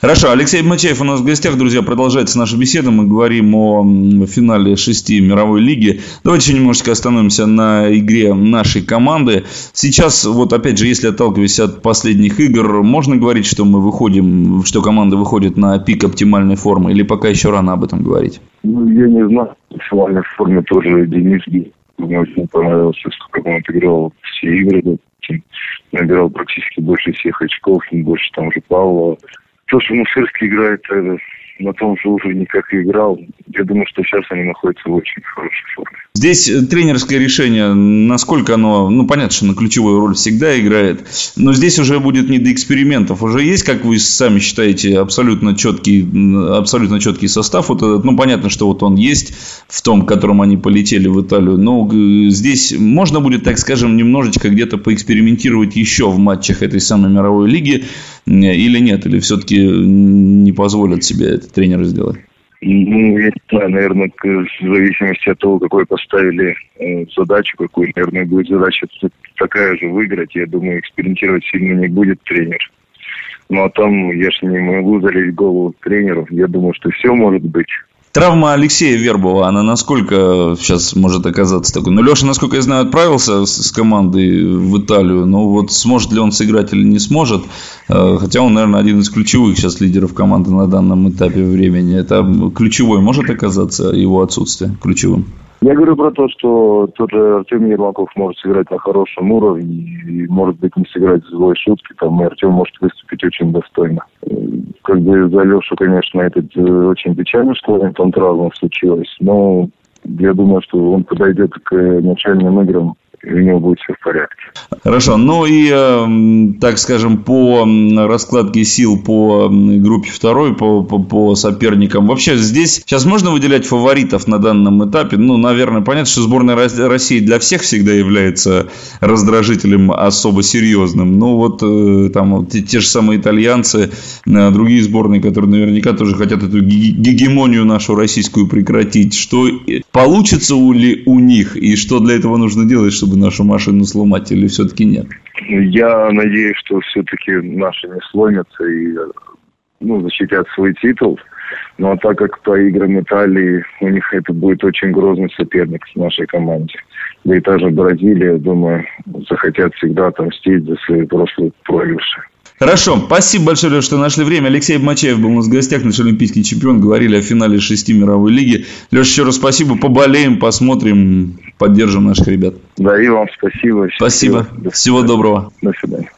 Хорошо, Алексей Мачаев у нас в гостях, друзья, продолжается наша беседа. Мы говорим о финале шести мировой лиги. Давайте еще немножечко остановимся на игре нашей команды. Сейчас, вот опять же, если отталкиваясь от последних игр, можно говорить, что мы выходим, что команда выходит на пик оптимальной формы, или пока еще рано об этом говорить? Ну, я не знаю. В форме тоже Денис Мне очень понравилось, как он отыграл все игры. Набирал практически больше всех очков, больше там же Павла. То, что Мусырский играет это на том же уровне, как и играл, я думаю, что сейчас они находятся в очень хорошей форме. Здесь э, тренерское решение, насколько оно, ну, понятно, что на ключевую роль всегда играет, но здесь уже будет не до экспериментов. Уже есть, как вы сами считаете, абсолютно четкий, абсолютно четкий состав вот этот. Ну, понятно, что вот он есть в том, в котором они полетели в Италию, но э, здесь можно будет, так скажем, немножечко где-то поэкспериментировать еще в матчах этой самой мировой лиги или нет, или все-таки не позволят себе это тренеры сделать? Ну, я не знаю, наверное, в зависимости от того, какой поставили э, задачу, какой, наверное, будет задача такая же выиграть. Я думаю, экспериментировать сильно не будет тренер. Ну, а там я же не могу залезть голову тренеру. Я думаю, что все может быть. Травма Алексея Вербова, она насколько сейчас может оказаться такой? Ну, Леша, насколько я знаю, отправился с командой в Италию. Но вот сможет ли он сыграть или не сможет, э, хотя он, наверное, один из ключевых сейчас лидеров команды на данном этапе времени. Это ключевой может оказаться его отсутствие ключевым? Я говорю про то, что тот же Артем Ермаков может сыграть на хорошем уровне и, может быть, не сыграть злой шутки, там, и Артем может выступить очень достойно. Как бы за Лешу, конечно, это э, очень печально, что он там травма случилась, но я думаю, что он подойдет к начальным играм у него будет все в порядке. Хорошо. Ну и, э, так скажем, по раскладке сил по группе второй, по, по, по соперникам. Вообще здесь сейчас можно выделять фаворитов на данном этапе? Ну, наверное, понятно, что сборная России для всех всегда является раздражителем особо серьезным. Ну, вот э, там те, те же самые итальянцы, э, другие сборные, которые наверняка тоже хотят эту гегемонию нашу российскую прекратить. Что получится ли у них и что для этого нужно делать, чтобы чтобы нашу машину сломать, или все-таки нет? Я надеюсь, что все-таки наши не сломятся и ну, защитят свой титул. Ну а так как по играм Италии у них это будет очень грозный соперник в нашей команде. Да и та же Бразилия, думаю, захотят всегда отомстить за свои прошлые проигрыши. Хорошо, спасибо большое, Леш, что нашли время. Алексей Мачаев был у нас в гостях, наш олимпийский чемпион. Говорили о финале шести мировой лиги. Леш, еще раз спасибо. Поболеем, посмотрим, поддержим наших ребят. Да, и вам спасибо. Спасибо. Всего доброго. До свидания.